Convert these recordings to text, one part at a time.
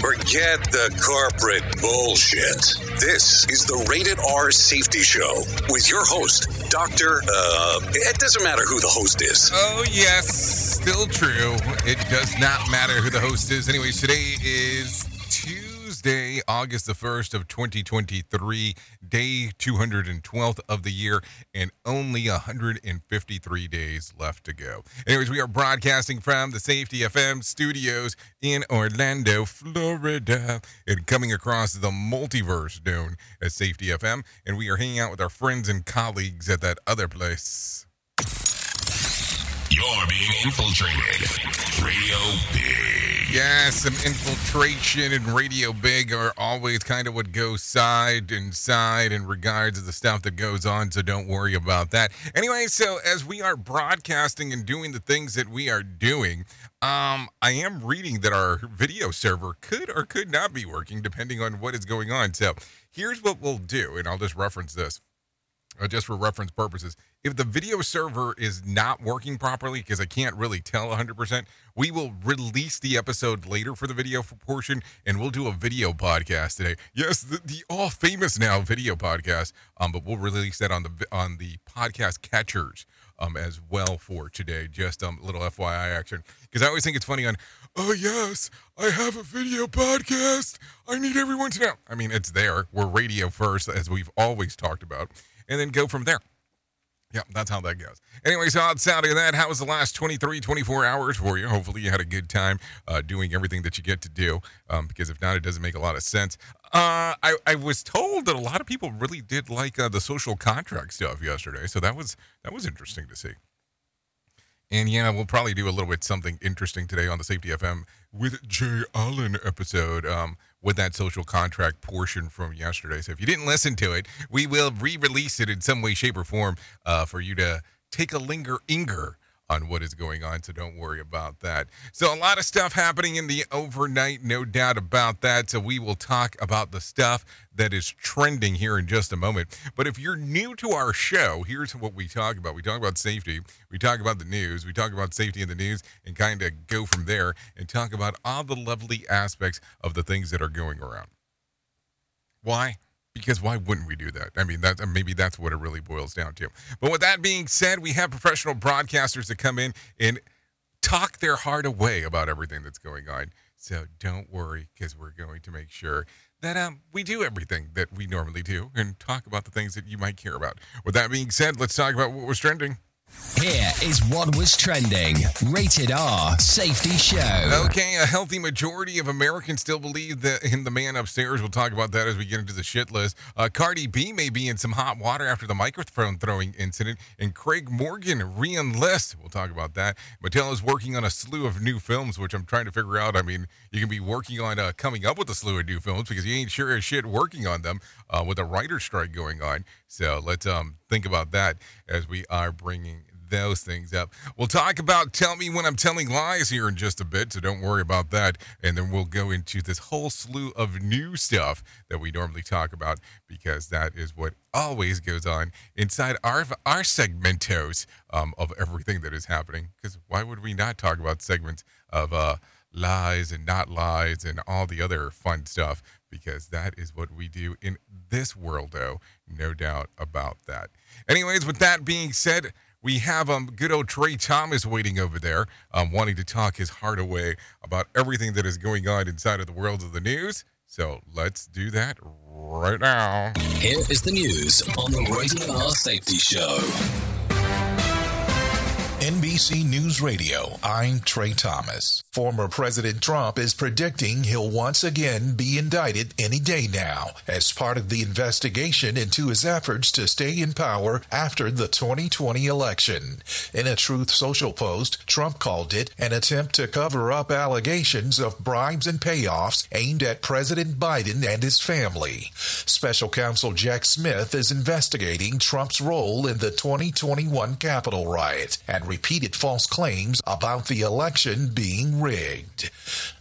Forget the corporate bullshit. This is the Rated R Safety Show with your host, Dr. Uh, it doesn't matter who the host is. Oh, yes, still true. It does not matter who the host is. Anyways, today is Tuesday, August the 1st of 2023, day 212th of the year, and only 153 days left to go. Anyways, we are broadcasting from the Safety FM studios in Orlando, Florida, and coming across the multiverse known as Safety FM, and we are hanging out with our friends and colleagues at that other place. You're being infiltrated. Radio Big. Yeah, some infiltration and Radio Big are always kind of what goes side and side in regards to the stuff that goes on, so don't worry about that. Anyway, so as we are broadcasting and doing the things that we are doing, um, I am reading that our video server could or could not be working depending on what is going on. So here's what we'll do, and I'll just reference this uh, just for reference purposes, if the video server is not working properly, because I can't really tell 100%, we will release the episode later for the video portion, and we'll do a video podcast today. Yes, the, the all famous now video podcast, um, but we'll release that on the on the podcast catchers um, as well for today. Just um, a little FYI action, because I always think it's funny on, oh yes, I have a video podcast. I need everyone to know. I mean, it's there. We're radio first, as we've always talked about, and then go from there. Yeah, that's how that goes. Anyway, so outside of that, how was the last 23, 24 hours for you? Hopefully, you had a good time uh, doing everything that you get to do, um, because if not, it doesn't make a lot of sense. Uh, I, I was told that a lot of people really did like uh, the social contract stuff yesterday, so that was that was interesting to see. And yeah, we'll probably do a little bit something interesting today on the Safety FM with Jay Allen episode um, with that social contract portion from yesterday. So if you didn't listen to it, we will re-release it in some way, shape, or form uh, for you to take a linger inger on what is going on. So don't worry about that. So a lot of stuff happening in the overnight, no doubt about that. So we will talk about the stuff that is trending here in just a moment. But if you're new to our show, here's what we talk about. We talk about safety. We talk about the news. We talk about safety in the news and kind of go from there and talk about all the lovely aspects of the things that are going around. Why? Because why wouldn't we do that? I mean, that maybe that's what it really boils down to. But with that being said, we have professional broadcasters that come in and talk their heart away about everything that's going on. So don't worry, because we're going to make sure that um, we do everything that we normally do and talk about the things that you might care about. With that being said, let's talk about what was trending. Here is what was trending. Rated R Safety Show. Okay, a healthy majority of Americans still believe that in the man upstairs. We'll talk about that as we get into the shit list. Uh, Cardi B may be in some hot water after the microphone throwing incident, and Craig Morgan re-enlist. We'll talk about that. Mattel is working on a slew of new films, which I'm trying to figure out. I mean, you can be working on uh, coming up with a slew of new films because you ain't sure as shit working on them uh, with a writer strike going on. So let's um think about that as we are bringing those things up. We'll talk about Tell Me When I'm Telling Lies here in just a bit, so don't worry about that. And then we'll go into this whole slew of new stuff that we normally talk about because that is what always goes on inside our our segmentos um, of everything that is happening. Because why would we not talk about segments of uh, lies and not lies and all the other fun stuff? Because that is what we do in this world, though, no doubt about that. Anyways, with that being said, we have um good old Trey Thomas waiting over there, um, wanting to talk his heart away about everything that is going on inside of the world of the news. So let's do that right now. Here is the news on the Rated R Safety Show. NBC News Radio, I'm Trey Thomas. Former President Trump is predicting he'll once again be indicted any day now as part of the investigation into his efforts to stay in power after the 2020 election. In a Truth Social post, Trump called it an attempt to cover up allegations of bribes and payoffs aimed at President Biden and his family. Special counsel Jack Smith is investigating Trump's role in the 2021 Capitol riot and repeated false claims about the election being rigged.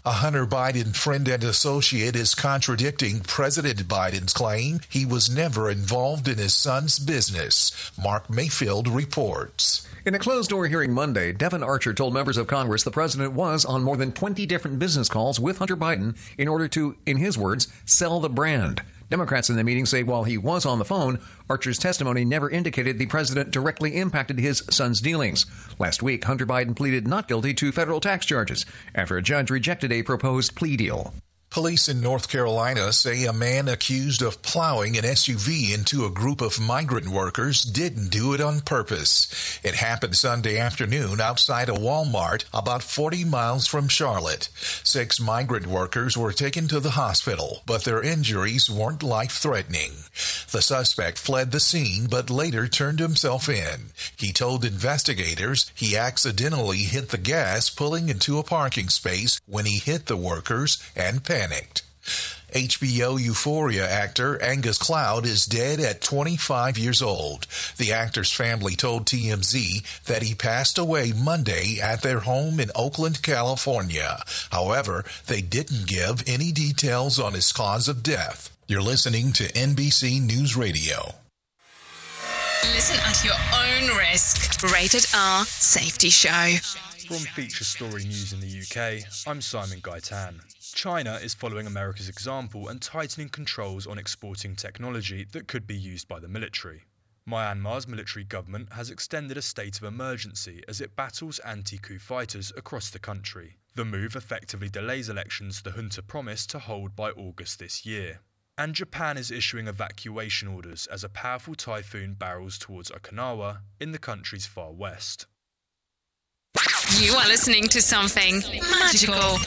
A Hunter Biden friend and associate is contradicting President Biden's claim he was never involved in his son's business. Mark Mayfield reports. In a closed door hearing Monday, Devon Archer told members of Congress the president was on more than 20 different business calls with Hunter Biden in order to, in his words, sell the brand. Democrats in the meeting say while he was on the phone, Archer's testimony never indicated the president directly impacted his son's dealings. Last week, Hunter Biden pleaded not guilty to federal tax charges after a judge rejected a proposed plea deal. Police in North Carolina say a man accused of plowing an SUV into a group of migrant workers didn't do it on purpose. It happened Sunday afternoon outside a Walmart about 40 miles from Charlotte. Six migrant workers were taken to the hospital, but their injuries weren't life threatening. The suspect fled the scene but later turned himself in. He told investigators he accidentally hit the gas pulling into a parking space when he hit the workers and panicked. HBO Euphoria actor Angus Cloud is dead at 25 years old. The actor's family told TMZ that he passed away Monday at their home in Oakland, California. However, they didn't give any details on his cause of death. You're listening to NBC News Radio. Listen at your own risk. Rated R Safety Show. From Feature Story News in the UK, I'm Simon Gaitan. China is following America's example and tightening controls on exporting technology that could be used by the military. Myanmar's military government has extended a state of emergency as it battles anti coup fighters across the country. The move effectively delays elections the junta promised to hold by August this year. And Japan is issuing evacuation orders as a powerful typhoon barrels towards Okinawa in the country's far west. You are listening to something magical.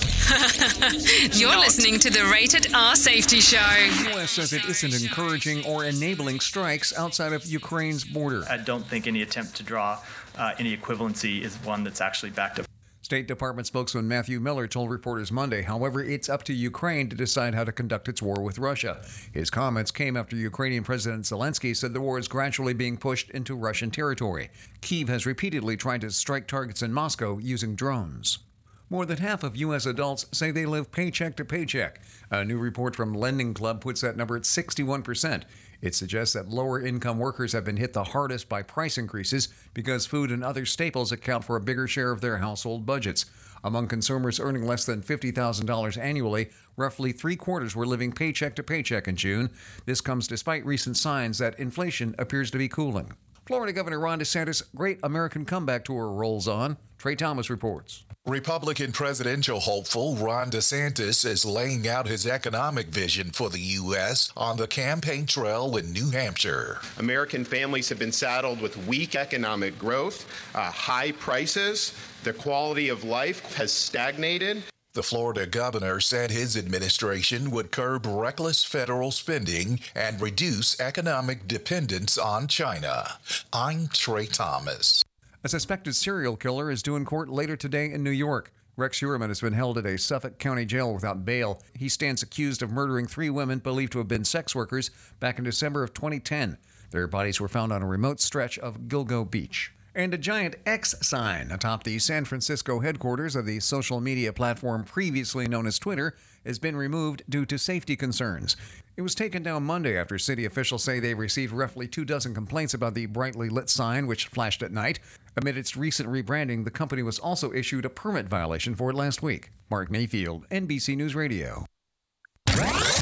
You're listening to the Rated R Safety Show. The U.S. says it isn't encouraging or enabling strikes outside of Ukraine's border. I don't think any attempt to draw uh, any equivalency is one that's actually backed up. State Department spokesman Matthew Miller told reporters Monday, however, it's up to Ukraine to decide how to conduct its war with Russia. His comments came after Ukrainian President Zelensky said the war is gradually being pushed into Russian territory. Kiev has repeatedly tried to strike targets in Moscow using drones. More than half of U.S. adults say they live paycheck to paycheck. A new report from Lending Club puts that number at 61%. It suggests that lower income workers have been hit the hardest by price increases because food and other staples account for a bigger share of their household budgets. Among consumers earning less than $50,000 annually, roughly three quarters were living paycheck to paycheck in June. This comes despite recent signs that inflation appears to be cooling. Florida Governor Ron DeSantis' Great American Comeback Tour rolls on. Trey Thomas reports. Republican presidential hopeful Ron DeSantis is laying out his economic vision for the U.S. on the campaign trail in New Hampshire. American families have been saddled with weak economic growth, uh, high prices, the quality of life has stagnated. The Florida governor said his administration would curb reckless federal spending and reduce economic dependence on China. I'm Trey Thomas. A suspected serial killer is due in court later today in New York. Rex Heuermann has been held at a Suffolk County jail without bail. He stands accused of murdering three women believed to have been sex workers back in December of 2010. Their bodies were found on a remote stretch of Gilgo Beach and a giant X sign atop the San Francisco headquarters of the social media platform previously known as Twitter has been removed due to safety concerns. It was taken down Monday after city officials say they received roughly two dozen complaints about the brightly lit sign, which flashed at night. Amid its recent rebranding, the company was also issued a permit violation for it last week. Mark Mayfield, NBC News Radio.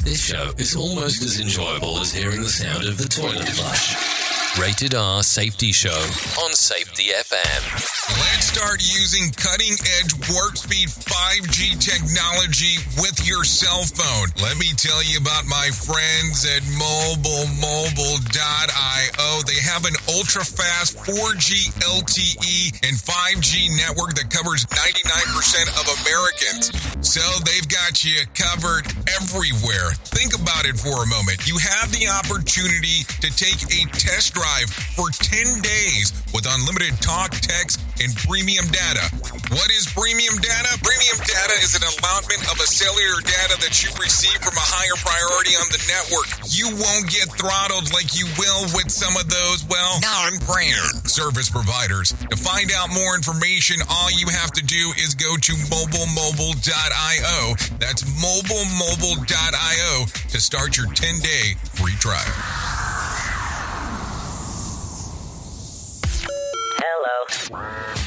This show is almost as enjoyable as hearing the sound of the toilet flush. Rated R Safety Show on Safety FM. Let's start using cutting edge warp speed 5G technology with your cell phone. Let me tell you about my friends at mobilemobile.io. They have an ultra fast 4G LTE and 5G network that covers 99% of Americans. So they've got you covered everywhere. Think about it for a moment. You have the opportunity to take a test drive for 10 days with unlimited talk, text, and premium data. What is premium data? Premium data is an allotment of a cellular data that you receive from a higher priority on the network. You won't get throttled like you will with some of those, well, non-brand service providers. To find out more information, all you have to do is go to That's mobilemobile.io to start your 10-day free trial. Hello.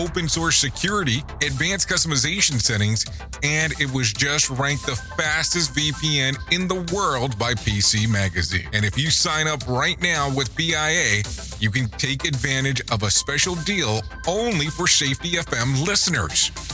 open source security, advanced customization settings, and it was just ranked the fastest VPN in the world by PC Magazine. And if you sign up right now with PIA, you can take advantage of a special deal only for Safety FM listeners.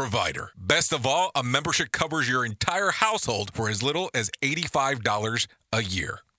provider. Best of all, a membership covers your entire household for as little as $85 a year.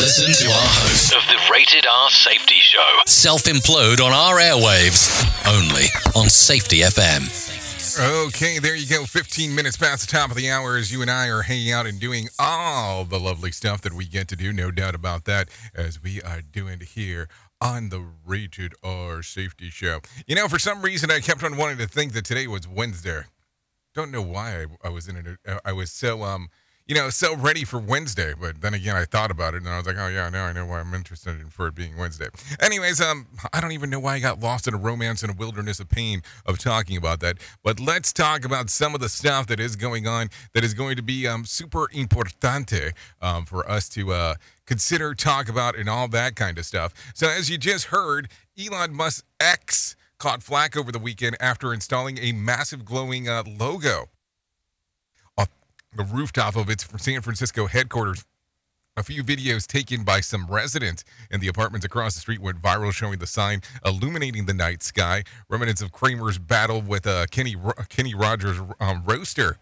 Listen to our host of the Rated R Safety Show. Self implode on our airwaves. Only on Safety FM. Okay, there you go. 15 minutes past the top of the hour as you and I are hanging out and doing all the lovely stuff that we get to do. No doubt about that, as we are doing here on the Rated R Safety Show. You know, for some reason, I kept on wanting to think that today was Wednesday. Don't know why I, I was in it. I was so um you know, so ready for Wednesday. But then again, I thought about it and I was like, oh yeah, now I know why I'm interested in for it being Wednesday. Anyways, um, I don't even know why I got lost in a romance and a wilderness of pain of talking about that. But let's talk about some of the stuff that is going on that is going to be um super importante um for us to uh consider, talk about, and all that kind of stuff. So as you just heard, Elon Musk X caught flack over the weekend after installing a massive glowing uh, logo the rooftop of its San Francisco headquarters. A few videos taken by some residents in the apartments across the street went viral, showing the sign illuminating the night sky. Remnants of Kramer's battle with uh, Kenny Kenny Rogers um, roaster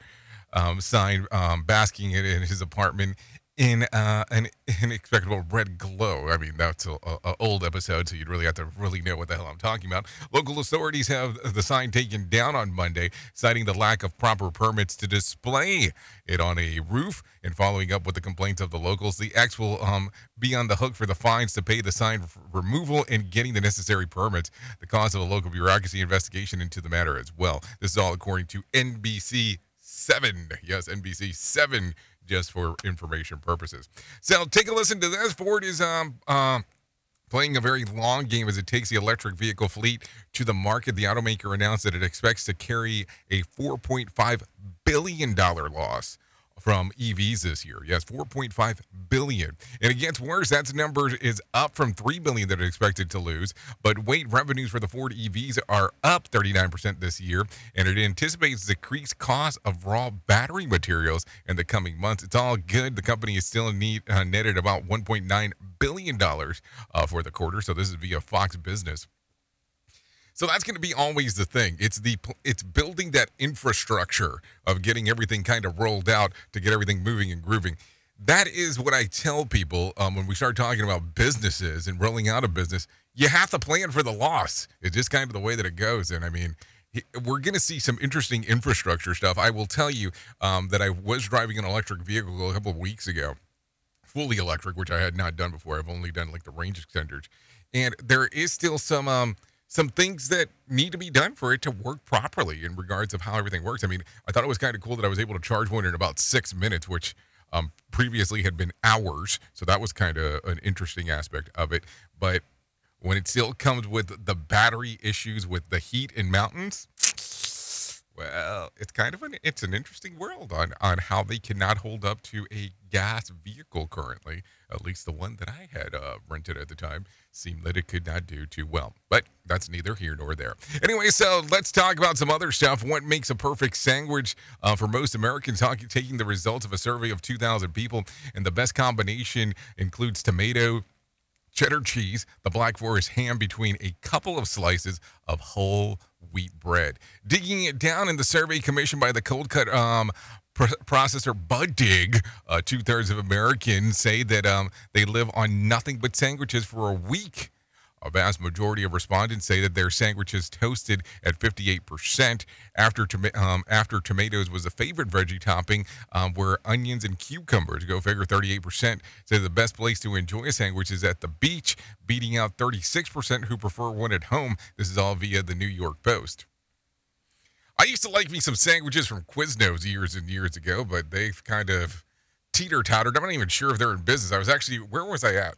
um, sign um, basking in, in his apartment in uh, an inexplicable red glow. I mean, that's an old episode, so you'd really have to really know what the hell I'm talking about. Local authorities have the sign taken down on Monday, citing the lack of proper permits to display it on a roof. And following up with the complaints of the locals, the X will um, be on the hook for the fines to pay the sign removal and getting the necessary permits. The cause of a local bureaucracy investigation into the matter as well. This is all according to NBC 7. Yes, NBC 7 just for information purposes. So take a listen to this. Ford is um uh, playing a very long game as it takes the electric vehicle fleet to the market. The automaker announced that it expects to carry a 4.5 billion dollar loss from EVs this year. Yes, 4.5 billion. And it gets worse. That number is up from 3 billion that it expected to lose. But wait, revenues for the Ford EVs are up 39% this year, and it anticipates decreased cost of raw battery materials in the coming months. It's all good. The company is still need, uh, netted about 1.9 billion dollars uh, for the quarter. So this is via Fox Business. So that's going to be always the thing. It's the it's building that infrastructure of getting everything kind of rolled out to get everything moving and grooving. That is what I tell people um, when we start talking about businesses and rolling out a business. You have to plan for the loss. It's just kind of the way that it goes. And I mean, we're going to see some interesting infrastructure stuff. I will tell you um, that I was driving an electric vehicle a couple of weeks ago, fully electric, which I had not done before. I've only done like the range extenders, and there is still some um, some things that need to be done for it to work properly in regards of how everything works. I mean, I thought it was kind of cool that I was able to charge one in about six minutes, which um, previously had been hours. So that was kind of an interesting aspect of it. But when it still comes with the battery issues with the heat in mountains, well, it's kind of an it's an interesting world on on how they cannot hold up to a gas vehicle currently. At least the one that I had uh, rented at the time seemed that it could not do too well. But that's neither here nor there. Anyway, so let's talk about some other stuff. What makes a perfect sandwich uh, for most Americans? Taking the results of a survey of 2,000 people, and the best combination includes tomato, cheddar cheese, the Black Forest ham between a couple of slices of whole wheat bread. Digging it down in the survey commissioned by the Cold Cut um, processor Buddig, uh, two thirds of Americans say that um, they live on nothing but sandwiches for a week. A vast majority of respondents say that their sandwiches toasted at 58%. After, toma- um, after tomatoes was a favorite veggie topping, um, where onions and cucumbers go figure 38% say the best place to enjoy a sandwich is at the beach, beating out 36% who prefer one at home. This is all via the New York Post. I used to like me some sandwiches from Quiznos years and years ago, but they've kind of teeter tottered. I'm not even sure if they're in business. I was actually, where was I at?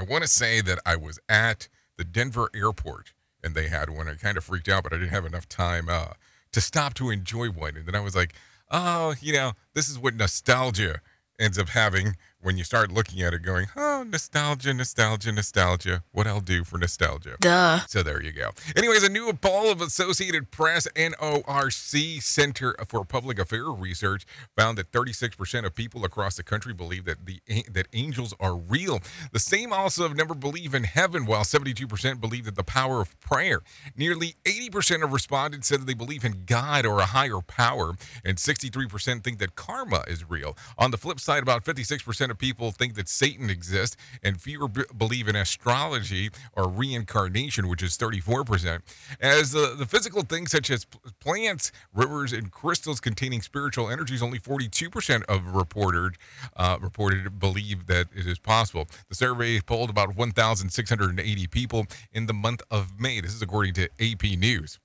I want to say that I was at the Denver airport and they had one. I kind of freaked out, but I didn't have enough time uh, to stop to enjoy one. And then I was like, oh, you know, this is what nostalgia ends up having when you start looking at it going, oh, nostalgia, nostalgia, nostalgia. What I'll do for nostalgia. Duh. So there you go. Anyways, a new poll of Associated Press NORC Center for Public Affairs Research found that 36% of people across the country believe that the that angels are real. The same also have never believe in heaven, while 72% believe that the power of prayer. Nearly 80% of respondents said that they believe in God or a higher power, and 63% think that karma is real. On the flip side, about 56% of people think that Satan exists, and fewer b- believe in astrology or reincarnation, which is 34%. As the, the physical things such as plants, rivers, and crystals containing spiritual energies, only 42% of reported uh, reported believe that it is possible. The survey polled about 1,680 people in the month of May. This is according to AP News.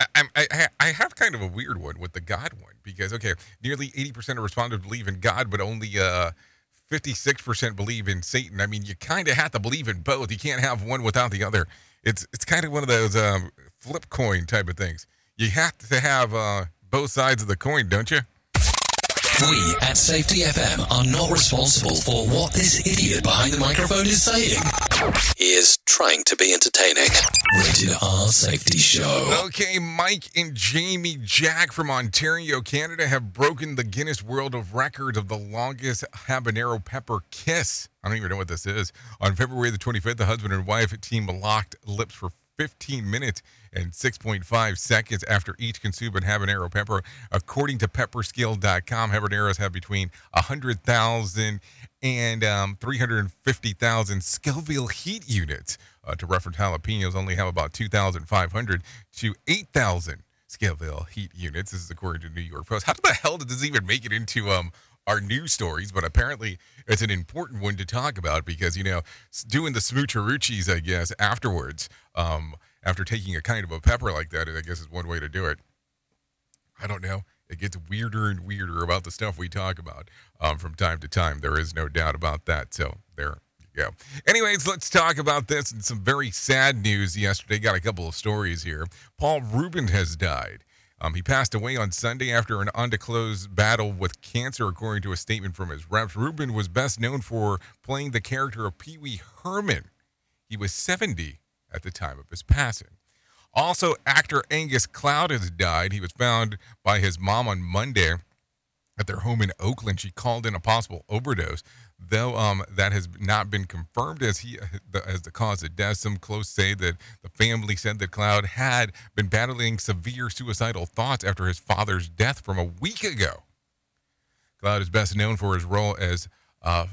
I, I, I have kind of a weird one with the God one because okay, nearly eighty percent of respondents believe in God, but only uh, fifty-six percent believe in Satan. I mean, you kind of have to believe in both. You can't have one without the other. It's it's kind of one of those um, flip coin type of things. You have to have uh, both sides of the coin, don't you? We at Safety FM are not responsible for what this idiot behind the microphone is saying. He is trying to be entertaining. Rated R Safety Show. Okay, Mike and Jamie Jack from Ontario, Canada have broken the Guinness World of Records of the longest habanero pepper kiss. I don't even know what this is. On February the 25th, the husband and wife team locked lips for 15 minutes and 6.5 seconds after each consumed habanero pepper. According to pepperscale.com, habaneros have between 100,000 and um, 350,000 Scoville heat units. Uh, to reference jalapenos, only have about 2,500 to 8,000 Scoville heat units. This is according to New York Post. How the hell did this even make it into um, our news stories? But apparently, it's an important one to talk about because you know, doing the smoocheruchis, I guess, afterwards, um, after taking a kind of a pepper like that, I guess is one way to do it. I don't know. It gets weirder and weirder about the stuff we talk about um, from time to time. There is no doubt about that. So there you go. Anyways, let's talk about this and some very sad news yesterday. Got a couple of stories here. Paul Rubin has died. Um, he passed away on Sunday after an undisclosed battle with cancer, according to a statement from his reps. Rubin was best known for playing the character of Pee Wee Herman. He was 70 at the time of his passing. Also, actor Angus Cloud has died. He was found by his mom on Monday at their home in Oakland. She called in a possible overdose, though um, that has not been confirmed as he as the cause of death. Some close say that the family said that Cloud had been battling severe suicidal thoughts after his father's death from a week ago. Cloud is best known for his role as uh,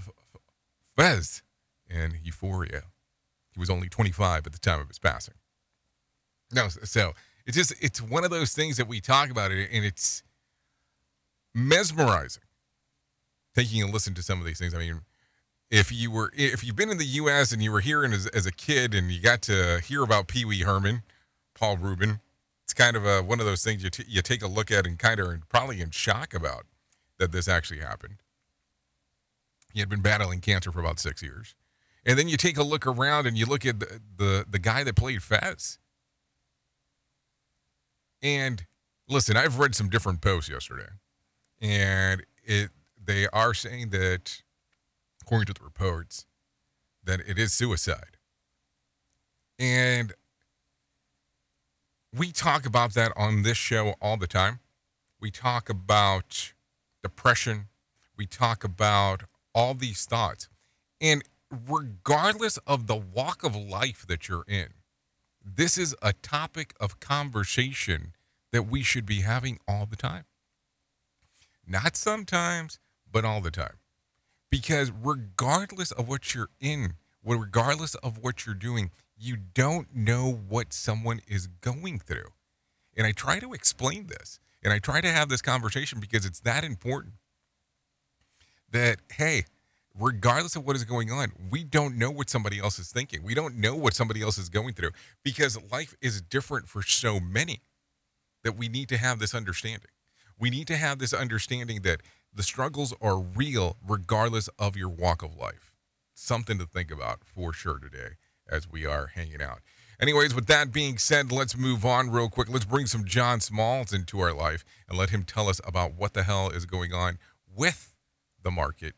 Fez in Euphoria. He was only 25 at the time of his passing. No, so it's just it's one of those things that we talk about it, and it's mesmerizing. Taking a listen to some of these things. I mean, if you were if you've been in the U.S. and you were here as, as a kid and you got to hear about Pee Wee Herman, Paul Rubin, it's kind of a, one of those things you t- you take a look at and kind of are probably in shock about that this actually happened. He had been battling cancer for about six years, and then you take a look around and you look at the the, the guy that played Fez. And listen, I've read some different posts yesterday, and it they are saying that, according to the reports, that it is suicide. And we talk about that on this show all the time. We talk about depression. We talk about all these thoughts. And regardless of the walk of life that you're in, this is a topic of conversation that we should be having all the time. Not sometimes, but all the time. Because regardless of what you're in, regardless of what you're doing, you don't know what someone is going through. And I try to explain this and I try to have this conversation because it's that important that, hey, regardless of what is going on, we don't know what somebody else is thinking. We don't know what somebody else is going through because life is different for so many that we need to have this understanding. We need to have this understanding that the struggles are real regardless of your walk of life. Something to think about for sure today as we are hanging out. Anyways, with that being said, let's move on real quick. Let's bring some John Smalls into our life and let him tell us about what the hell is going on with the market.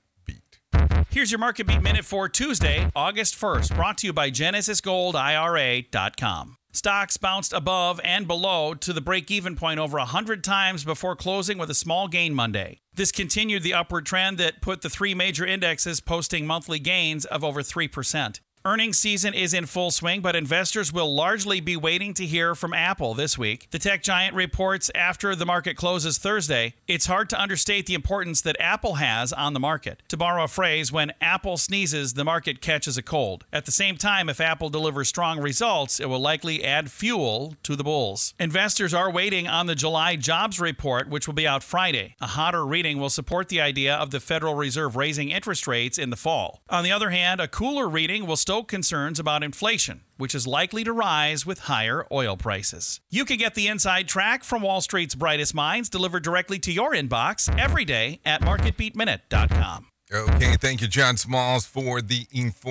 Here's your market beat minute for Tuesday, August 1st, brought to you by GenesisGoldIRA.com. Stocks bounced above and below to the break even point over 100 times before closing with a small gain Monday. This continued the upward trend that put the three major indexes posting monthly gains of over 3%. Earnings season is in full swing, but investors will largely be waiting to hear from Apple this week. The tech giant reports after the market closes Thursday. It's hard to understate the importance that Apple has on the market. To borrow a phrase, when Apple sneezes, the market catches a cold. At the same time, if Apple delivers strong results, it will likely add fuel to the bulls. Investors are waiting on the July jobs report, which will be out Friday. A hotter reading will support the idea of the Federal Reserve raising interest rates in the fall. On the other hand, a cooler reading will concerns about inflation, which is likely to rise with higher oil prices. You can get the inside track from Wall Street's brightest minds delivered directly to your inbox every day at marketbeatminute.com. Okay, thank you, John Smalls, for the information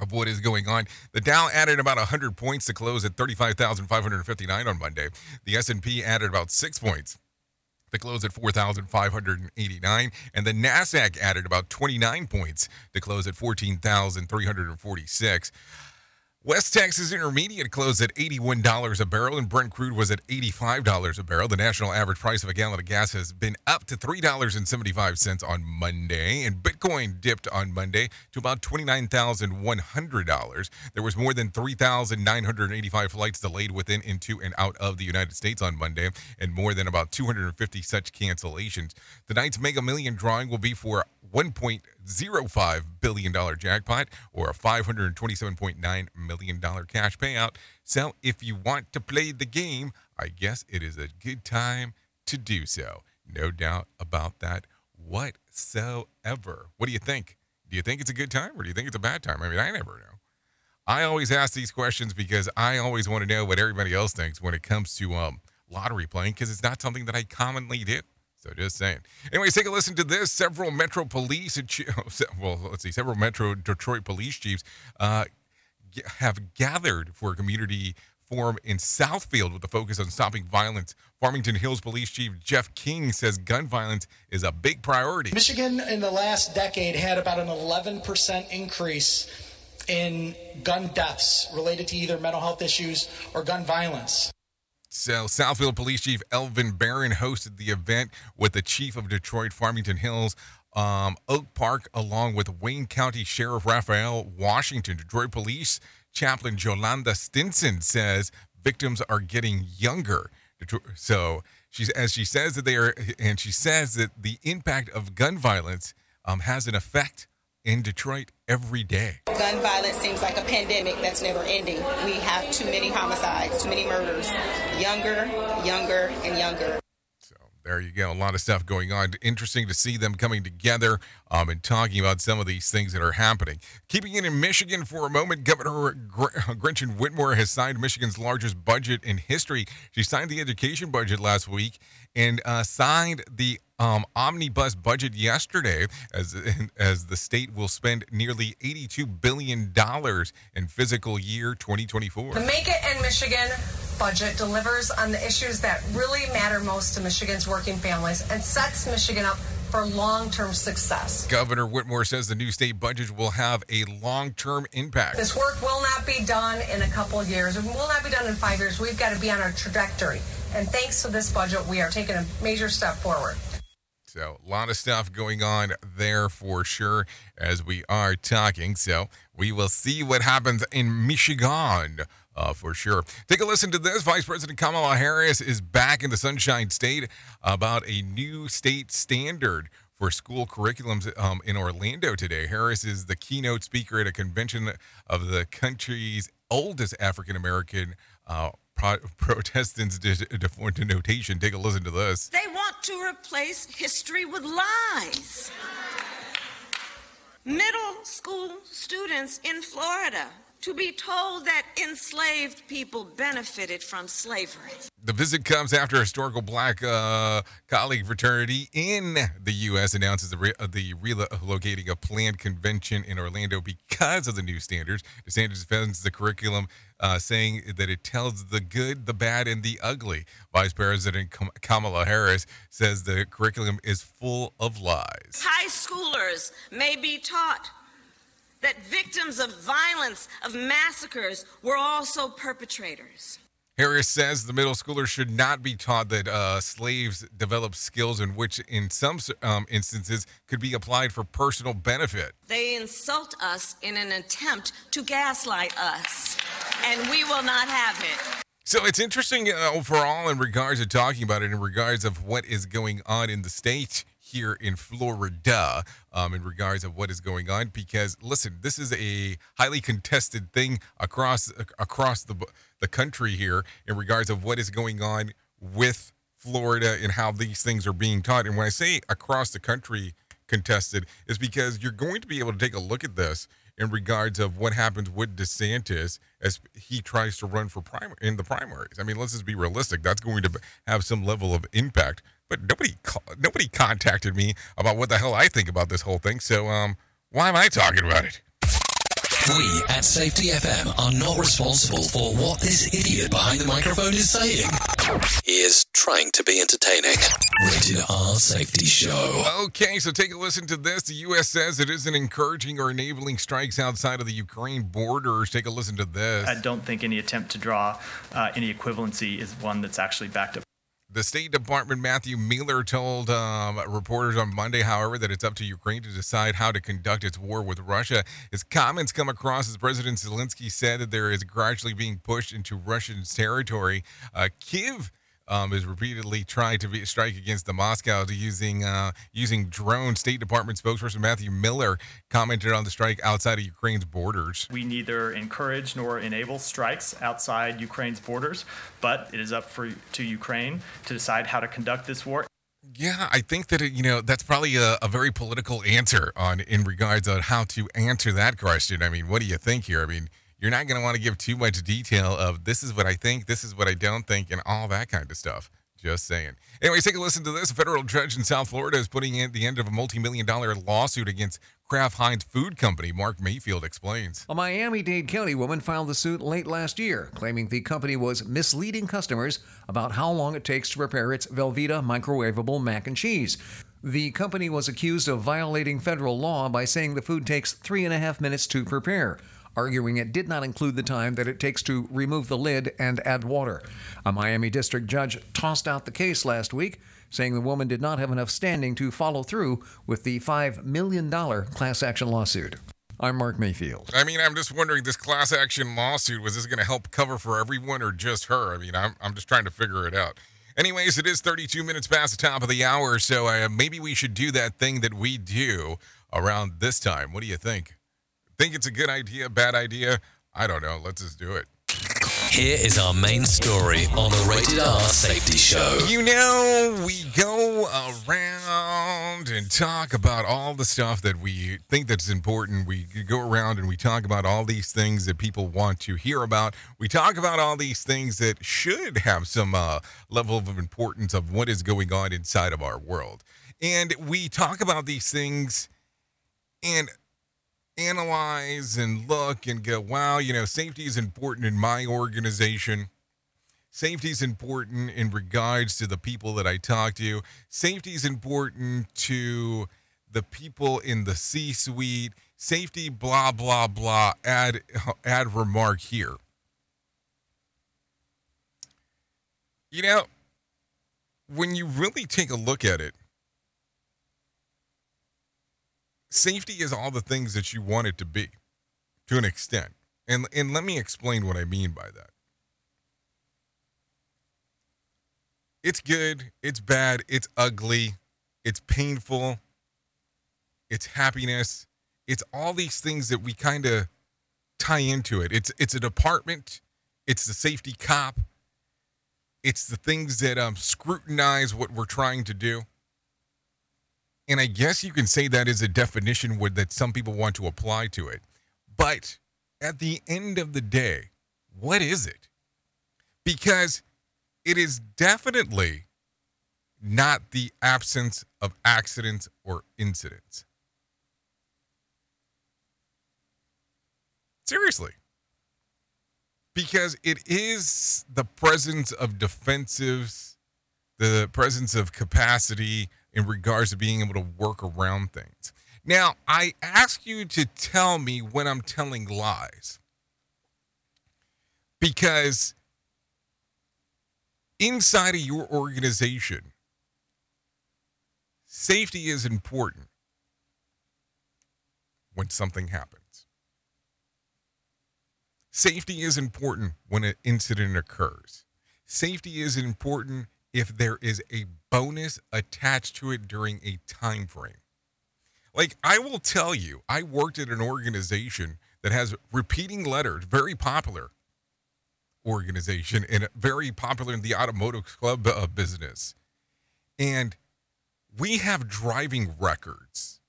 of what is going on. The Dow added about 100 points to close at 35,559 on Monday. The S&P added about 6 points to close at 4,589. And the NASDAQ added about 29 points to close at 14,346. West Texas Intermediate closed at $81 a barrel, and Brent crude was at $85 a barrel. The national average price of a gallon of gas has been up to $3.75 on Monday, and Bitcoin dipped on Monday to about $29,100. There was more than 3,985 flights delayed within, into, and out of the United States on Monday, and more than about 250 such cancellations. Tonight's Mega Million drawing will be for $1.05 billion jackpot or a $527.9 million cash payout. So if you want to play the game, I guess it is a good time to do so. No doubt about that whatsoever. What do you think? Do you think it's a good time or do you think it's a bad time? I mean, I never know. I always ask these questions because I always want to know what everybody else thinks when it comes to um, lottery playing because it's not something that I commonly do. So just saying. Anyways, take a listen to this. Several Metro Police, well, let's see, several Metro Detroit police chiefs uh, have gathered for a community forum in Southfield with a focus on stopping violence. Farmington Hills Police Chief Jeff King says gun violence is a big priority. Michigan in the last decade had about an 11% increase in gun deaths related to either mental health issues or gun violence. So, Southfield Police Chief Elvin Barren hosted the event with the Chief of Detroit, Farmington Hills, um, Oak Park, along with Wayne County Sheriff Raphael Washington. Detroit Police Chaplain Jolanda Stinson says victims are getting younger. So, she, as she says that they are, and she says that the impact of gun violence um, has an effect in Detroit every day. Gun violence seems like a pandemic that's never ending. We have too many homicides, too many murders. Younger, younger, and younger. So there you go. A lot of stuff going on. Interesting to see them coming together um, and talking about some of these things that are happening. Keeping it in Michigan for a moment, Governor Gr- Gretchen Whitmer has signed Michigan's largest budget in history. She signed the education budget last week and uh, signed the um, omnibus budget yesterday as as the state will spend nearly 82 billion dollars in fiscal year 2024. The Make It in Michigan budget delivers on the issues that really matter most to Michigan's working families and sets Michigan up for long-term success. Governor Whitmer says the new state budget will have a long-term impact. This work will not be done in a couple of years. It will not be done in 5 years. We've got to be on our trajectory. And thanks to this budget, we are taking a major step forward. So, a lot of stuff going on there for sure as we are talking. So, we will see what happens in Michigan. Uh, for sure. Take a listen to this. Vice President Kamala Harris is back in the Sunshine State about a new state standard for school curriculums um, in Orlando today. Harris is the keynote speaker at a convention of the country's oldest African American uh, pro- Protestants de- de- notation. Take a listen to this. They want to replace history with lies. Middle school students in Florida to be told that enslaved people benefited from slavery. The visit comes after historical black uh, colleague fraternity in the U.S. announces the, re- uh, the relocating a planned convention in Orlando because of the new standards. DeSantis defends the curriculum, uh, saying that it tells the good, the bad, and the ugly. Vice President Kamala Harris says the curriculum is full of lies. High schoolers may be taught that victims of violence, of massacres, were also perpetrators. Harris says the middle schoolers should not be taught that uh, slaves developed skills in which, in some um, instances, could be applied for personal benefit. They insult us in an attempt to gaslight us, and we will not have it. So it's interesting uh, overall in regards to talking about it, in regards of what is going on in the state here in Florida um, in regards of what is going on. Because listen, this is a highly contested thing across across the the country here in regards of what is going on with Florida and how these things are being taught. And when I say across the country contested, is because you're going to be able to take a look at this in regards of what happens with DeSantis as he tries to run for primary in the primaries. I mean, let's just be realistic. That's going to have some level of impact but nobody nobody contacted me about what the hell I think about this whole thing. So um, why am I talking about it? We at Safety FM are not responsible for what this idiot behind the microphone is saying. He is trying to be entertaining. Rated R Safety Show. Okay, so take a listen to this. The U.S. says it isn't encouraging or enabling strikes outside of the Ukraine borders. Take a listen to this. I don't think any attempt to draw uh, any equivalency is one that's actually backed up. The State Department, Matthew Miller, told um, reporters on Monday, however, that it's up to Ukraine to decide how to conduct its war with Russia. His comments come across as President Zelensky said that there is gradually being pushed into Russian territory. Uh, Kiev um, is repeatedly tried to be, strike against the Moscow using uh, using drones. State Department spokesperson Matthew Miller commented on the strike outside of Ukraine's borders. We neither encourage nor enable strikes outside Ukraine's borders, but it is up for to Ukraine to decide how to conduct this war. Yeah, I think that you know that's probably a, a, very political answer on in regards on how to answer that question. I mean, what do you think here? I mean, you're not going to want to give too much detail of this is what I think, this is what I don't think, and all that kind of stuff. Just saying. Anyways, take a listen to this. A federal judge in South Florida is putting in the end of a multi-million dollar lawsuit against Kraft Heinz Food Company. Mark Mayfield explains. A Miami-Dade County woman filed the suit late last year, claiming the company was misleading customers about how long it takes to prepare its Velveeta microwavable mac and cheese. The company was accused of violating federal law by saying the food takes three and a half minutes to prepare arguing it did not include the time that it takes to remove the lid and add water. A Miami district judge tossed out the case last week, saying the woman did not have enough standing to follow through with the $5 million class action lawsuit. I'm Mark Mayfield. I mean, I'm just wondering this class action lawsuit, was this going to help cover for everyone or just her? I mean, I'm, I'm just trying to figure it out. Anyways, it is 32 minutes past the top of the hour, so uh, maybe we should do that thing that we do around this time. What do you think? Think it's a good idea, bad idea? I don't know. Let's just do it. Here is our main story on the Rated R Safety Show. You know, we go around and talk about all the stuff that we think that's important. We go around and we talk about all these things that people want to hear about. We talk about all these things that should have some uh, level of importance of what is going on inside of our world. And we talk about these things and analyze and look and go, wow, you know, safety is important in my organization. Safety is important in regards to the people that I talk to. Safety is important to the people in the C suite. Safety, blah, blah, blah. Add, add remark here. You know, when you really take a look at it, safety is all the things that you want it to be to an extent. And and let me explain what I mean by that. It's good, it's bad, it's ugly, it's painful, it's happiness, it's all these things that we kind of tie into it. It's it's a department, it's the safety cop, it's the things that um, scrutinize what we're trying to do. And I guess you can say that is a definition would that some people want to apply to it. But at the end of the day, what is it? Because it is definitely not the absence of accidents or incidents. Seriously. Because it is the presence of defensives, the presence of capacity in regards to being able to work around things. Now, I ask you to tell me when I'm telling lies. Because inside of your organization, safety is important when something happens. Safety is important when an incident occurs. Safety is important if there is a bonus attached to it during a time frame. Like I will tell you, I worked at an organization that has repeating letters, very popular organization and very popular in the automotive club uh, business. And we have driving records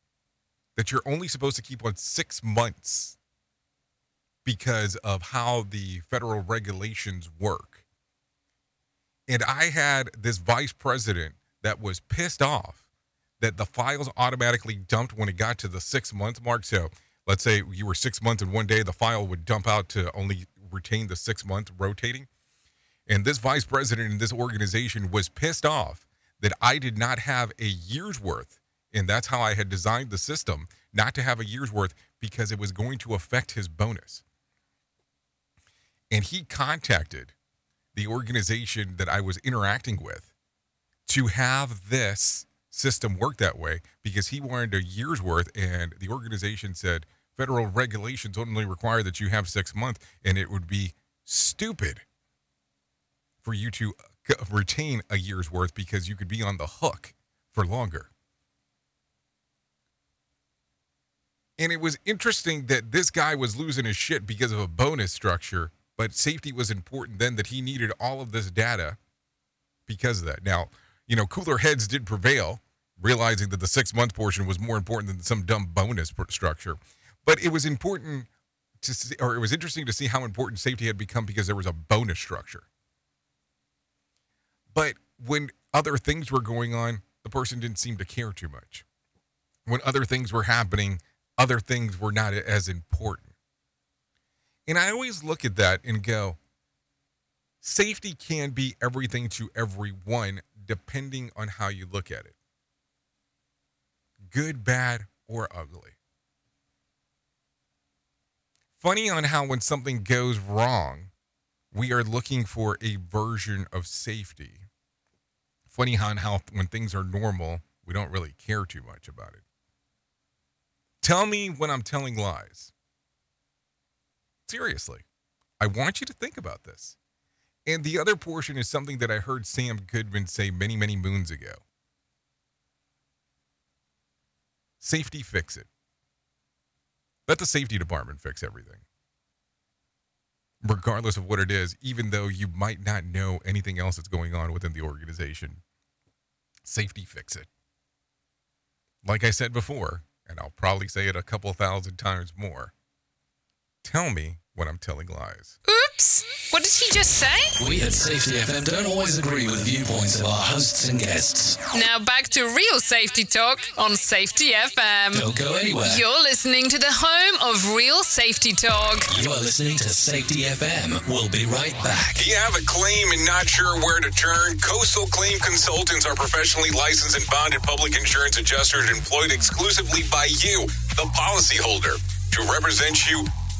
that you're only supposed to keep on 6 months because of how the federal regulations work. And I had this vice president that was pissed off that the files automatically dumped when it got to the six month mark. So let's say you were six months and one day the file would dump out to only retain the six month rotating. And this vice president in this organization was pissed off that I did not have a year's worth. And that's how I had designed the system not to have a year's worth because it was going to affect his bonus. And he contacted the organization that I was interacting with to have this system work that way because he wanted a year's worth. And the organization said federal regulations only require that you have six months, and it would be stupid for you to uh, retain a year's worth because you could be on the hook for longer. And it was interesting that this guy was losing his shit because of a bonus structure but safety was important then that he needed all of this data because of that. Now, you know, cooler heads did prevail, realizing that the six month portion was more important than some dumb bonus structure. But it was important to see, or it was interesting to see how important safety had become because there was a bonus structure. But when other things were going on, the person didn't seem to care too much. When other things were happening, other things were not as important. And I always look at that and go, safety can be everything to everyone depending on how you look at it good, bad, or ugly. Funny on how when something goes wrong, we are looking for a version of safety. Funny on how when things are normal, we don't really care too much about it. Tell me when I'm telling lies. Seriously, I want you to think about this. And the other portion is something that I heard Sam Goodman say many, many moons ago. Safety fix it. Let the safety department fix everything. Regardless of what it is, even though you might not know anything else that's going on within the organization, safety fix it. Like I said before, and I'll probably say it a couple thousand times more, tell me when I'm telling lies. Oops! What did he just say? We at Safety FM don't always agree with viewpoints of our hosts and guests. Now back to real safety talk on Safety FM. Don't go anywhere. You're listening to the home of real safety talk. You are listening to Safety FM. We'll be right back. Do you have a claim and not sure where to turn? Coastal Claim Consultants are professionally licensed and bonded public insurance adjusters employed exclusively by you, the policyholder, to represent you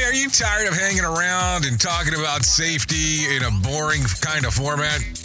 Hey, are you tired of hanging around and talking about safety in a boring kind of format?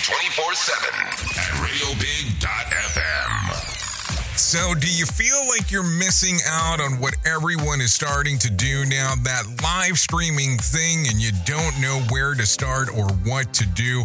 Streaming 24 7 at radiobig.fm. So, do you feel like you're missing out on what everyone is starting to do now? That live streaming thing, and you don't know where to start or what to do?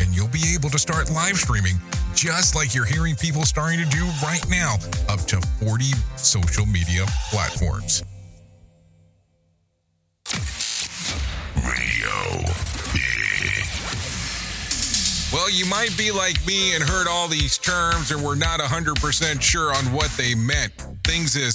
and you'll be able to start live streaming just like you're hearing people starting to do right now, up to 40 social media platforms. Radio Well, you might be like me and heard all these terms and were not 100% sure on what they meant. Things is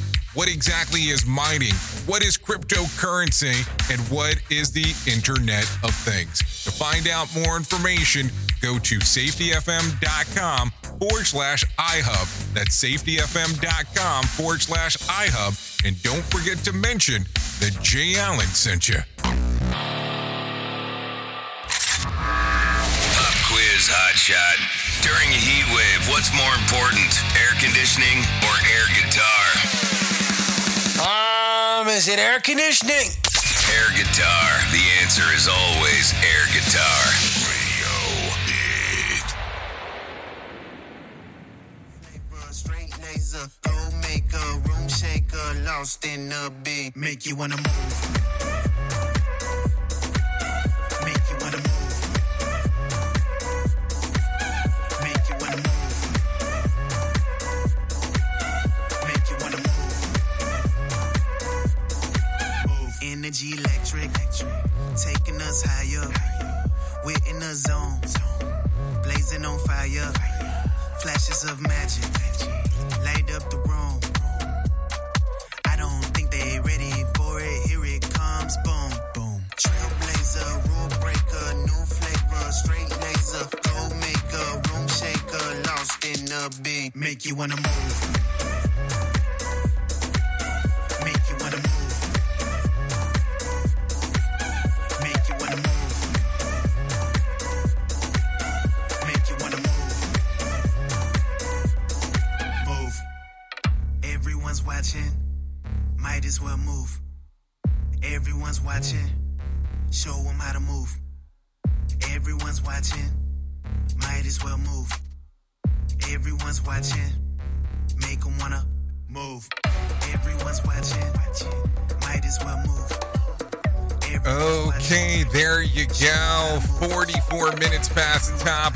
What exactly is mining? What is cryptocurrency? And what is the Internet of Things? To find out more information, go to safetyfm.com forward slash iHub. That's safetyfm.com forward slash iHub. And don't forget to mention that Jay Allen sent you. Pop quiz, hotshot. During a heat wave, what's more important, air conditioning or air guitar? Is it air conditioning? Air guitar. The answer is always air guitar. Straight laser, go make a room shaker, lost in the beat. Make you wanna move.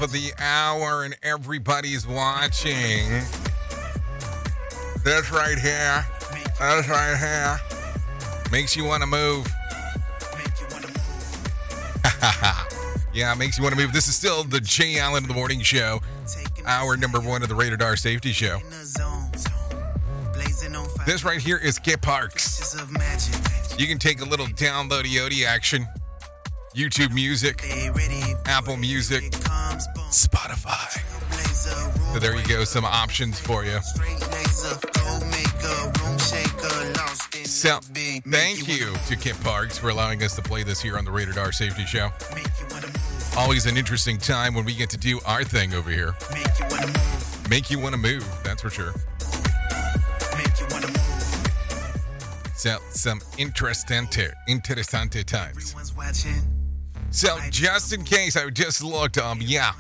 Of the hour, and everybody's watching. That's right here. That's right here. Makes you want to move. yeah, makes you want to move. This is still the Jay Allen of the Morning Show, hour number one of the Rated R Safety Show. This right here is Kit Parks. You can take a little download Yodi action. YouTube Music, Apple Music. So there you go, some options for you. So, thank you to Kit Parks for allowing us to play this here on the Rated R Safety Show. Always an interesting time when we get to do our thing over here. Make you want to move, that's for sure. So, some interesante, interessante times. So, just in case, I just looked. Um, yeah,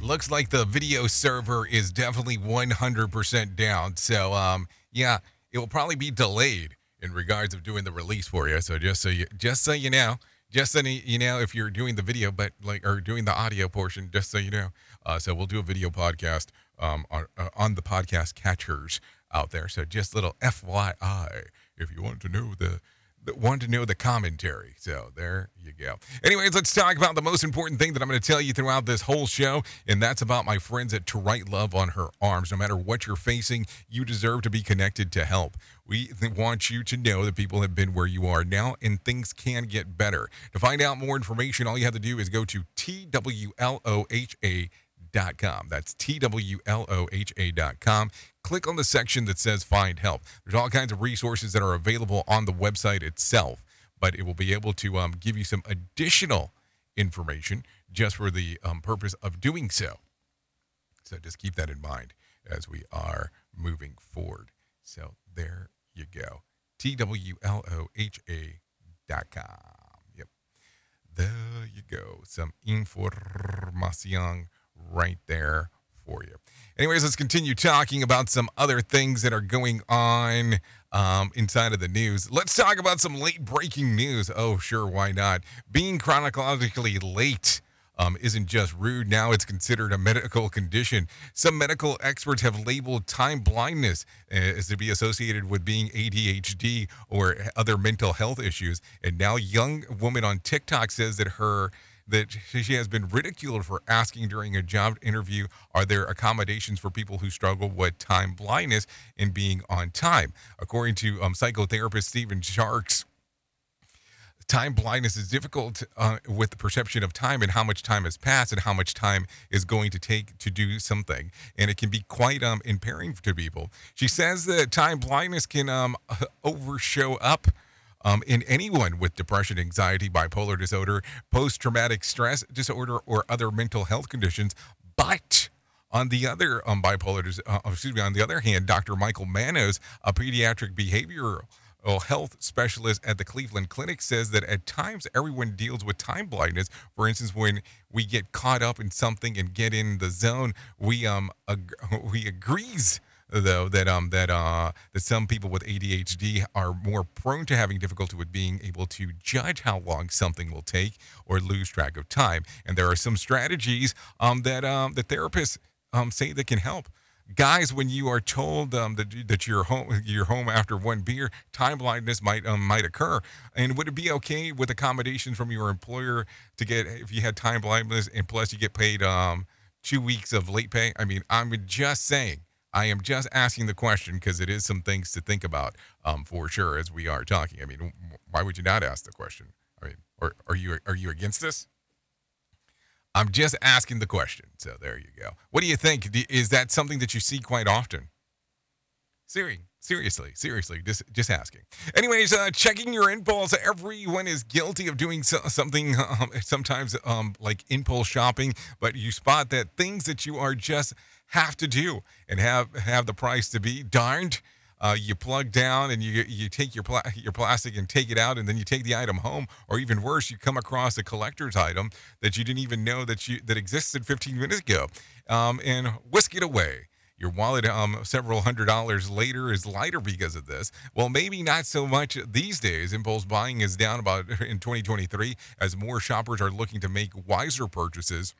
looks like the video server is definitely 100% down. So, um, yeah, it will probably be delayed in regards of doing the release for you. So, just so you, just so you know, just so you know, if you're doing the video, but like or doing the audio portion, just so you know. Uh, so we'll do a video podcast um on uh, on the podcast catchers out there. So just little FYI if you want to know the, the want to know the commentary. So there you go. Anyways, let's talk about the most important thing that I'm going to tell you throughout this whole show, and that's about my friends at To Write Love on Her Arms. No matter what you're facing, you deserve to be connected to help. We want you to know that people have been where you are now, and things can get better. To find out more information, all you have to do is go to TWLOHA dot com. That's T-W-L-O-H-A dot com. Click on the section that says find help. There's all kinds of resources that are available on the website itself, but it will be able to um, give you some additional information just for the um, purpose of doing so. So just keep that in mind as we are moving forward. So there you go. T-W-L-O-H-A dot com. Yep. There you go. Some information right there for you. Anyways, let's continue talking about some other things that are going on um, inside of the news. Let's talk about some late breaking news. Oh, sure, why not? Being chronologically late. Um, isn't just rude. Now it's considered a medical condition. Some medical experts have labeled time blindness uh, as to be associated with being ADHD or other mental health issues. And now, young woman on TikTok says that her that she has been ridiculed for asking during a job interview are there accommodations for people who struggle with time blindness and being on time? According to um, psychotherapist Stephanie Sarkis time blindness is difficult uh, with the perception of time and how much time has passed and how much time is going to take to do something. And it can be quite um, impairing to people. She says that time blindness can um, overshow up um, in anyone with depression, anxiety, bipolar disorder, post traumatic stress disorder, or other mental health conditions. But on the other um, bipolar, uh, excuse me, on the other hand, Dr. Michael Manos, a pediatric behavioral health specialist at the Cleveland Clinic says that at times everyone deals with time blindness. For instance, when we get caught up in something and get in the zone, we um ag- we agrees though that um that uh that some people with ADHD are more prone to having difficulty with being able to judge how long something will take or lose track of time. And there are some strategies um that um the therapists um say that can help. Guys, when you are told um, that that you're home you're home after one beer, time blindness might um, might occur. And would it be okay with accommodations from your employer to get if you had time blindness and plus you get paid um, two weeks of late pay? I mean, I'm just saying I am just asking the question because it is some things to think about um, for sure as we are talking. I mean, why would you not ask the question? I mean, are you are you against this? I'm just asking the question. So there you go. What do you think? Is that something that you see quite often? Siri, seriously, seriously, just just asking. Anyways, uh, checking your impulse. Everyone is guilty of doing so, something. Um, sometimes, um, like impulse shopping, but you spot that things that you are just have to do and have have the price to be darned. Uh, you plug down and you you take your pla- your plastic and take it out, and then you take the item home, or even worse, you come across a collector's item that you didn't even know that you that existed 15 minutes ago, um, and whisk it away. Your wallet, um, several hundred dollars later, is lighter because of this. Well, maybe not so much these days. Impulse buying is down about in 2023 as more shoppers are looking to make wiser purchases.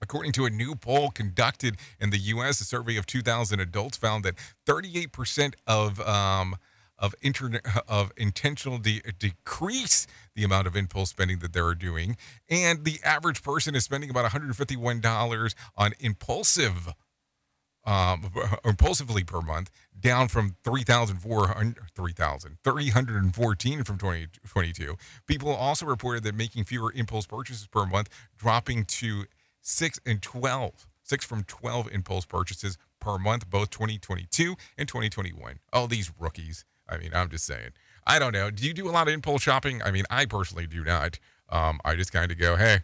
According to a new poll conducted in the U.S., a survey of 2,000 adults found that 38% of um, of internet of intentional de- decrease the amount of impulse spending that they're doing, and the average person is spending about 151 dollars on impulsive um, impulsively per month, down from 3,400, 3,000, 314 from 2022. People also reported that making fewer impulse purchases per month, dropping to 6 and 12, 6 from 12 impulse purchases per month, both 2022 and 2021. All these rookies. I mean, I'm just saying. I don't know. Do you do a lot of impulse shopping? I mean, I personally do not. Um, I just kind of go, hey,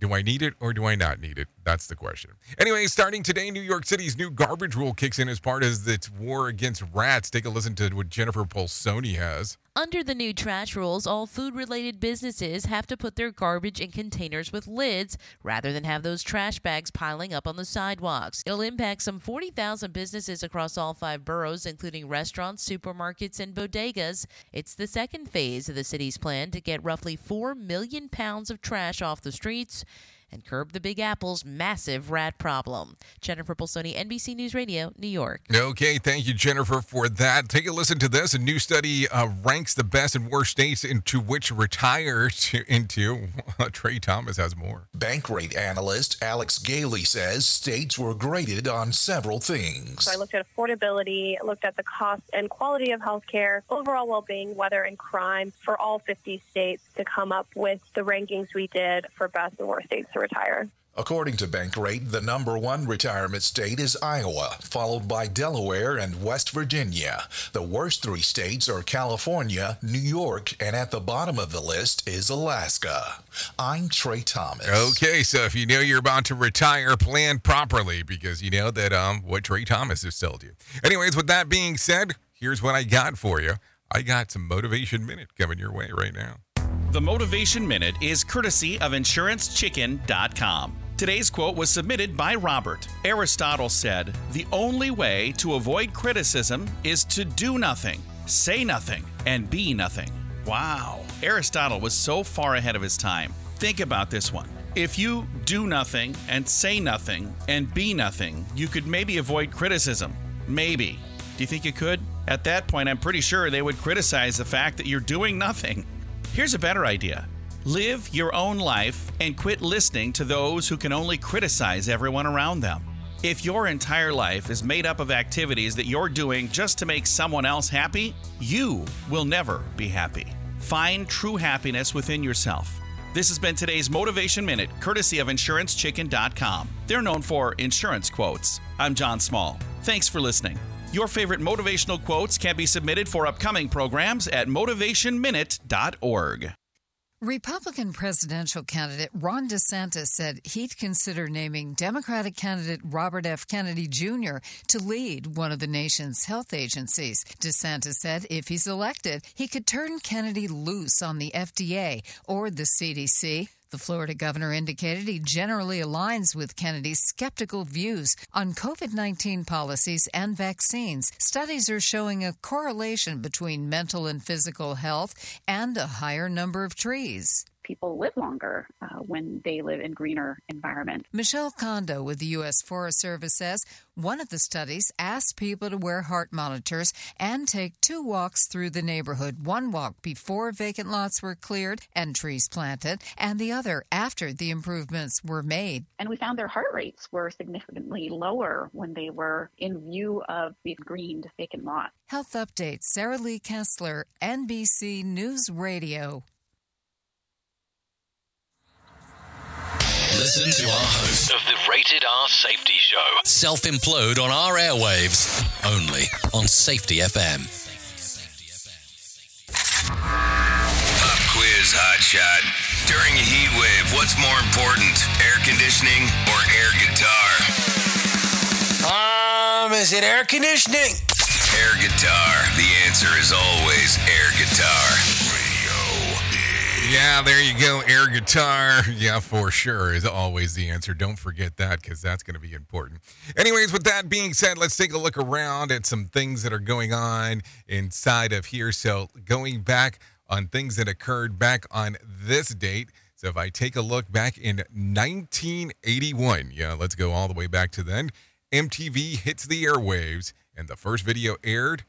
do I need it or do I not need it? That's the question. Anyway, starting today, New York City's new garbage rule kicks in as part of its war against rats. Take a listen to what Jennifer Polsoni has. Under the new trash rules, all food related businesses have to put their garbage in containers with lids rather than have those trash bags piling up on the sidewalks. It'll impact some 40,000 businesses across all five boroughs, including restaurants, supermarkets, and bodegas. It's the second phase of the city's plan to get roughly 4 million pounds of trash off the streets and curb the Big Apple's massive rat problem. Jennifer Polsoni, NBC News Radio, New York. Okay, thank you, Jennifer, for that. Take a listen to this. A new study uh, ranks the best and worst states into which retire to, into. Trey Thomas has more. Bankrate analyst Alex Gailey says states were graded on several things. So I looked at affordability, looked at the cost and quality of healthcare, overall well-being, weather, and crime for all 50 states to come up with the rankings we did for best and worst states to retire. According to Bankrate, the number one retirement state is Iowa, followed by Delaware and West Virginia. The worst three states are California, New York, and at the bottom of the list is Alaska. I'm Trey Thomas. Okay, so if you know you're about to retire, plan properly because you know that um what Trey Thomas has told you. Anyways, with that being said, here's what I got for you. I got some motivation minute coming your way right now. The Motivation Minute is courtesy of InsuranceChicken.com. Today's quote was submitted by Robert. Aristotle said, The only way to avoid criticism is to do nothing, say nothing, and be nothing. Wow. Aristotle was so far ahead of his time. Think about this one. If you do nothing and say nothing and be nothing, you could maybe avoid criticism. Maybe. Do you think you could? At that point, I'm pretty sure they would criticize the fact that you're doing nothing. Here's a better idea live your own life and quit listening to those who can only criticize everyone around them. If your entire life is made up of activities that you're doing just to make someone else happy, you will never be happy. Find true happiness within yourself. This has been today's Motivation Minute, courtesy of InsuranceChicken.com. They're known for insurance quotes. I'm John Small. Thanks for listening. Your favorite motivational quotes can be submitted for upcoming programs at motivationminute.org. Republican presidential candidate Ron DeSantis said he'd consider naming Democratic candidate Robert F. Kennedy Jr. to lead one of the nation's health agencies. DeSantis said if he's elected, he could turn Kennedy loose on the FDA or the CDC. The Florida governor indicated he generally aligns with Kennedy's skeptical views on COVID 19 policies and vaccines. Studies are showing a correlation between mental and physical health and a higher number of trees people live longer uh, when they live in greener environments. Michelle Kondo with the U.S. Forest Service says one of the studies asked people to wear heart monitors and take two walks through the neighborhood one walk before vacant lots were cleared and trees planted, and the other after the improvements were made. And we found their heart rates were significantly lower when they were in view of these greened vacant lots. Health Update Sarah Lee Kessler, NBC News Radio. Listen to our host of the Rated R Safety Show. self implode on our airwaves only on Safety FM. Pop quiz hot shot. During a heat wave, what's more important, air conditioning or air guitar? Um, is it air conditioning? Air guitar. The answer is always air guitar. Yeah, there you go. Air guitar. Yeah, for sure is always the answer. Don't forget that because that's going to be important. Anyways, with that being said, let's take a look around at some things that are going on inside of here. So, going back on things that occurred back on this date. So, if I take a look back in 1981, yeah, let's go all the way back to then. MTV hits the airwaves, and the first video aired.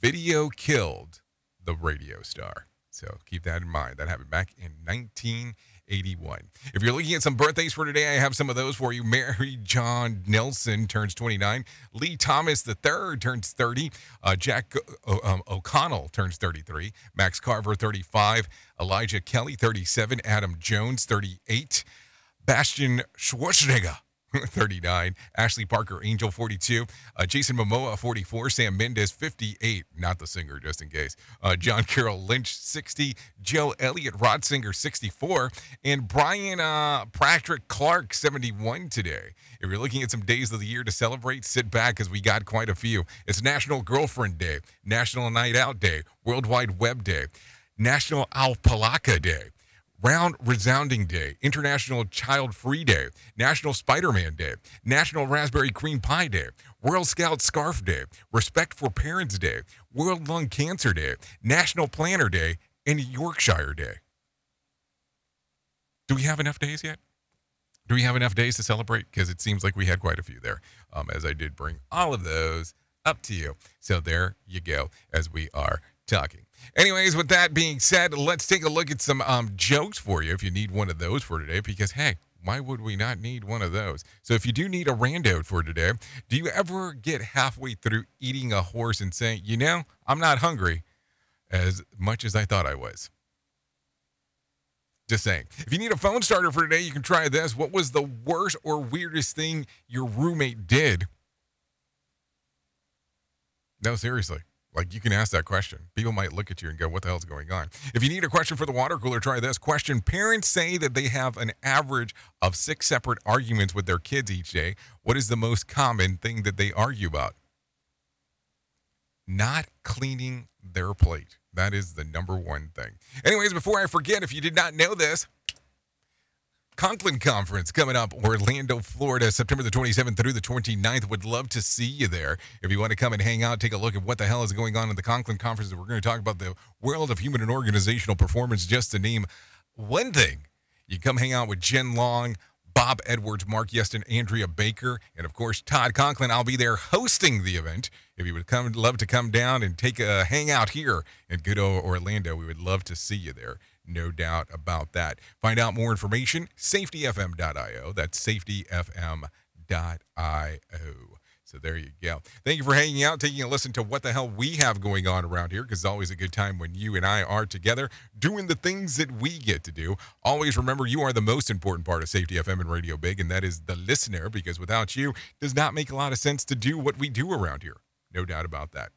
Video killed the radio star. So keep that in mind. That happened back in 1981. If you're looking at some birthdays for today, I have some of those for you. Mary John Nelson turns 29. Lee Thomas III turns 30. Uh, Jack o- um, O'Connell turns 33. Max Carver 35. Elijah Kelley 37. Adam Jones 38. Bastian Schwarzenegger 39. Ashley Parker Angel 42. Uh, Jason Momoa 44. Sam Mendes 58. Not the singer, just in case. Uh, John Carroll Lynch 60. Joe Elliott Rodsinger 64. And Brian uh, Patrick Clark 71 today. If you're looking at some days of the year to celebrate, sit back because we got quite a few. It's National Girlfriend Day, National Night Out Day, World Wide Web Day, National Alpalaka Day. Round Resounding Day, International Child Free Day, National Spider Man Day, National Raspberry Cream Pie Day, World Scout Scarf Day, Respect for Parents Day, World Lung Cancer Day, National Planner Day, and Yorkshire Day. Do we have enough days yet? Do we have enough days to celebrate? Because it seems like we had quite a few there, um, as I did bring all of those up to you. So there you go, as we are talking. Anyways, with that being said, let's take a look at some um, jokes for you if you need one of those for today, because hey, why would we not need one of those? So if you do need a rando for today, do you ever get halfway through eating a horse and saying, you know, I'm not hungry as much as I thought I was? Just saying. If you need a phone starter for today, you can try this. What was the worst or weirdest thing your roommate did? No, seriously. Like you can ask that question. People might look at you and go, "What the hell's going on?" If you need a question for the water cooler, try this question. Parents say that they have an average of six separate arguments with their kids each day. What is the most common thing that they argue about? Not cleaning their plate. That is the number one thing. Anyways, before I forget, if you did not know this, Conklin Conference coming up, Orlando, Florida, September the 27th through the 29th. Would love to see you there. If you want to come and hang out, take a look at what the hell is going on in the Conklin Conference. We're going to talk about the world of human and organizational performance, just to name one thing. You come hang out with Jen Long, Bob Edwards, Mark Yeston, Andrea Baker, and of course Todd Conklin. I'll be there hosting the event. If you would come, love to come down and take a hangout here in good Orlando, we would love to see you there. No doubt about that. Find out more information, safetyfm.io. That's safetyfm.io. So there you go. Thank you for hanging out, taking a listen to what the hell we have going on around here, because it's always a good time when you and I are together doing the things that we get to do. Always remember you are the most important part of Safety FM and Radio Big, and that is the listener, because without you, does not make a lot of sense to do what we do around here. No doubt about that.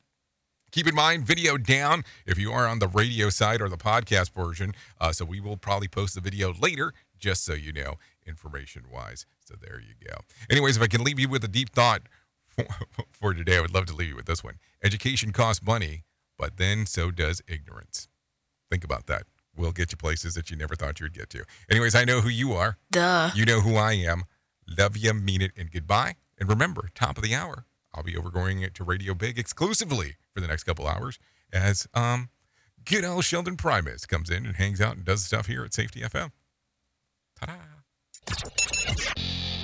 Keep in mind, video down if you are on the radio side or the podcast version. Uh, so we will probably post the video later, just so you know, information wise. So there you go. Anyways, if I can leave you with a deep thought for, for today, I would love to leave you with this one. Education costs money, but then so does ignorance. Think about that. We'll get you places that you never thought you would get to. Anyways, I know who you are. Duh. You know who I am. Love you, mean it, and goodbye. And remember, top of the hour, I'll be overgoing it to Radio Big exclusively for the next couple hours as um good old Sheldon Primus comes in and hangs out and does stuff here at Safety FM. Ta-da.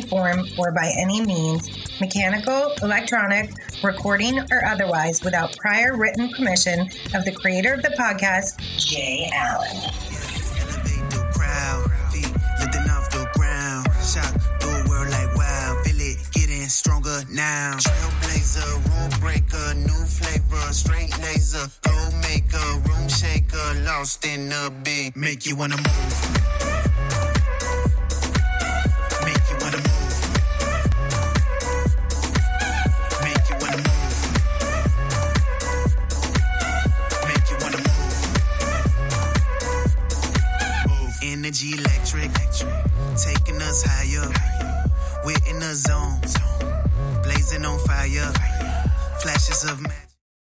form or by any means, mechanical, electronic, recording, or otherwise, without prior written permission of the creator of the podcast, Jay Allen. stronger now. Trailblazer, rule breaker, new flavor, straight laser, maker, room shaker, lost in beat. Make you wanna move. Energy electric, taking us higher. We're in the zone, blazing on fire. Flashes of.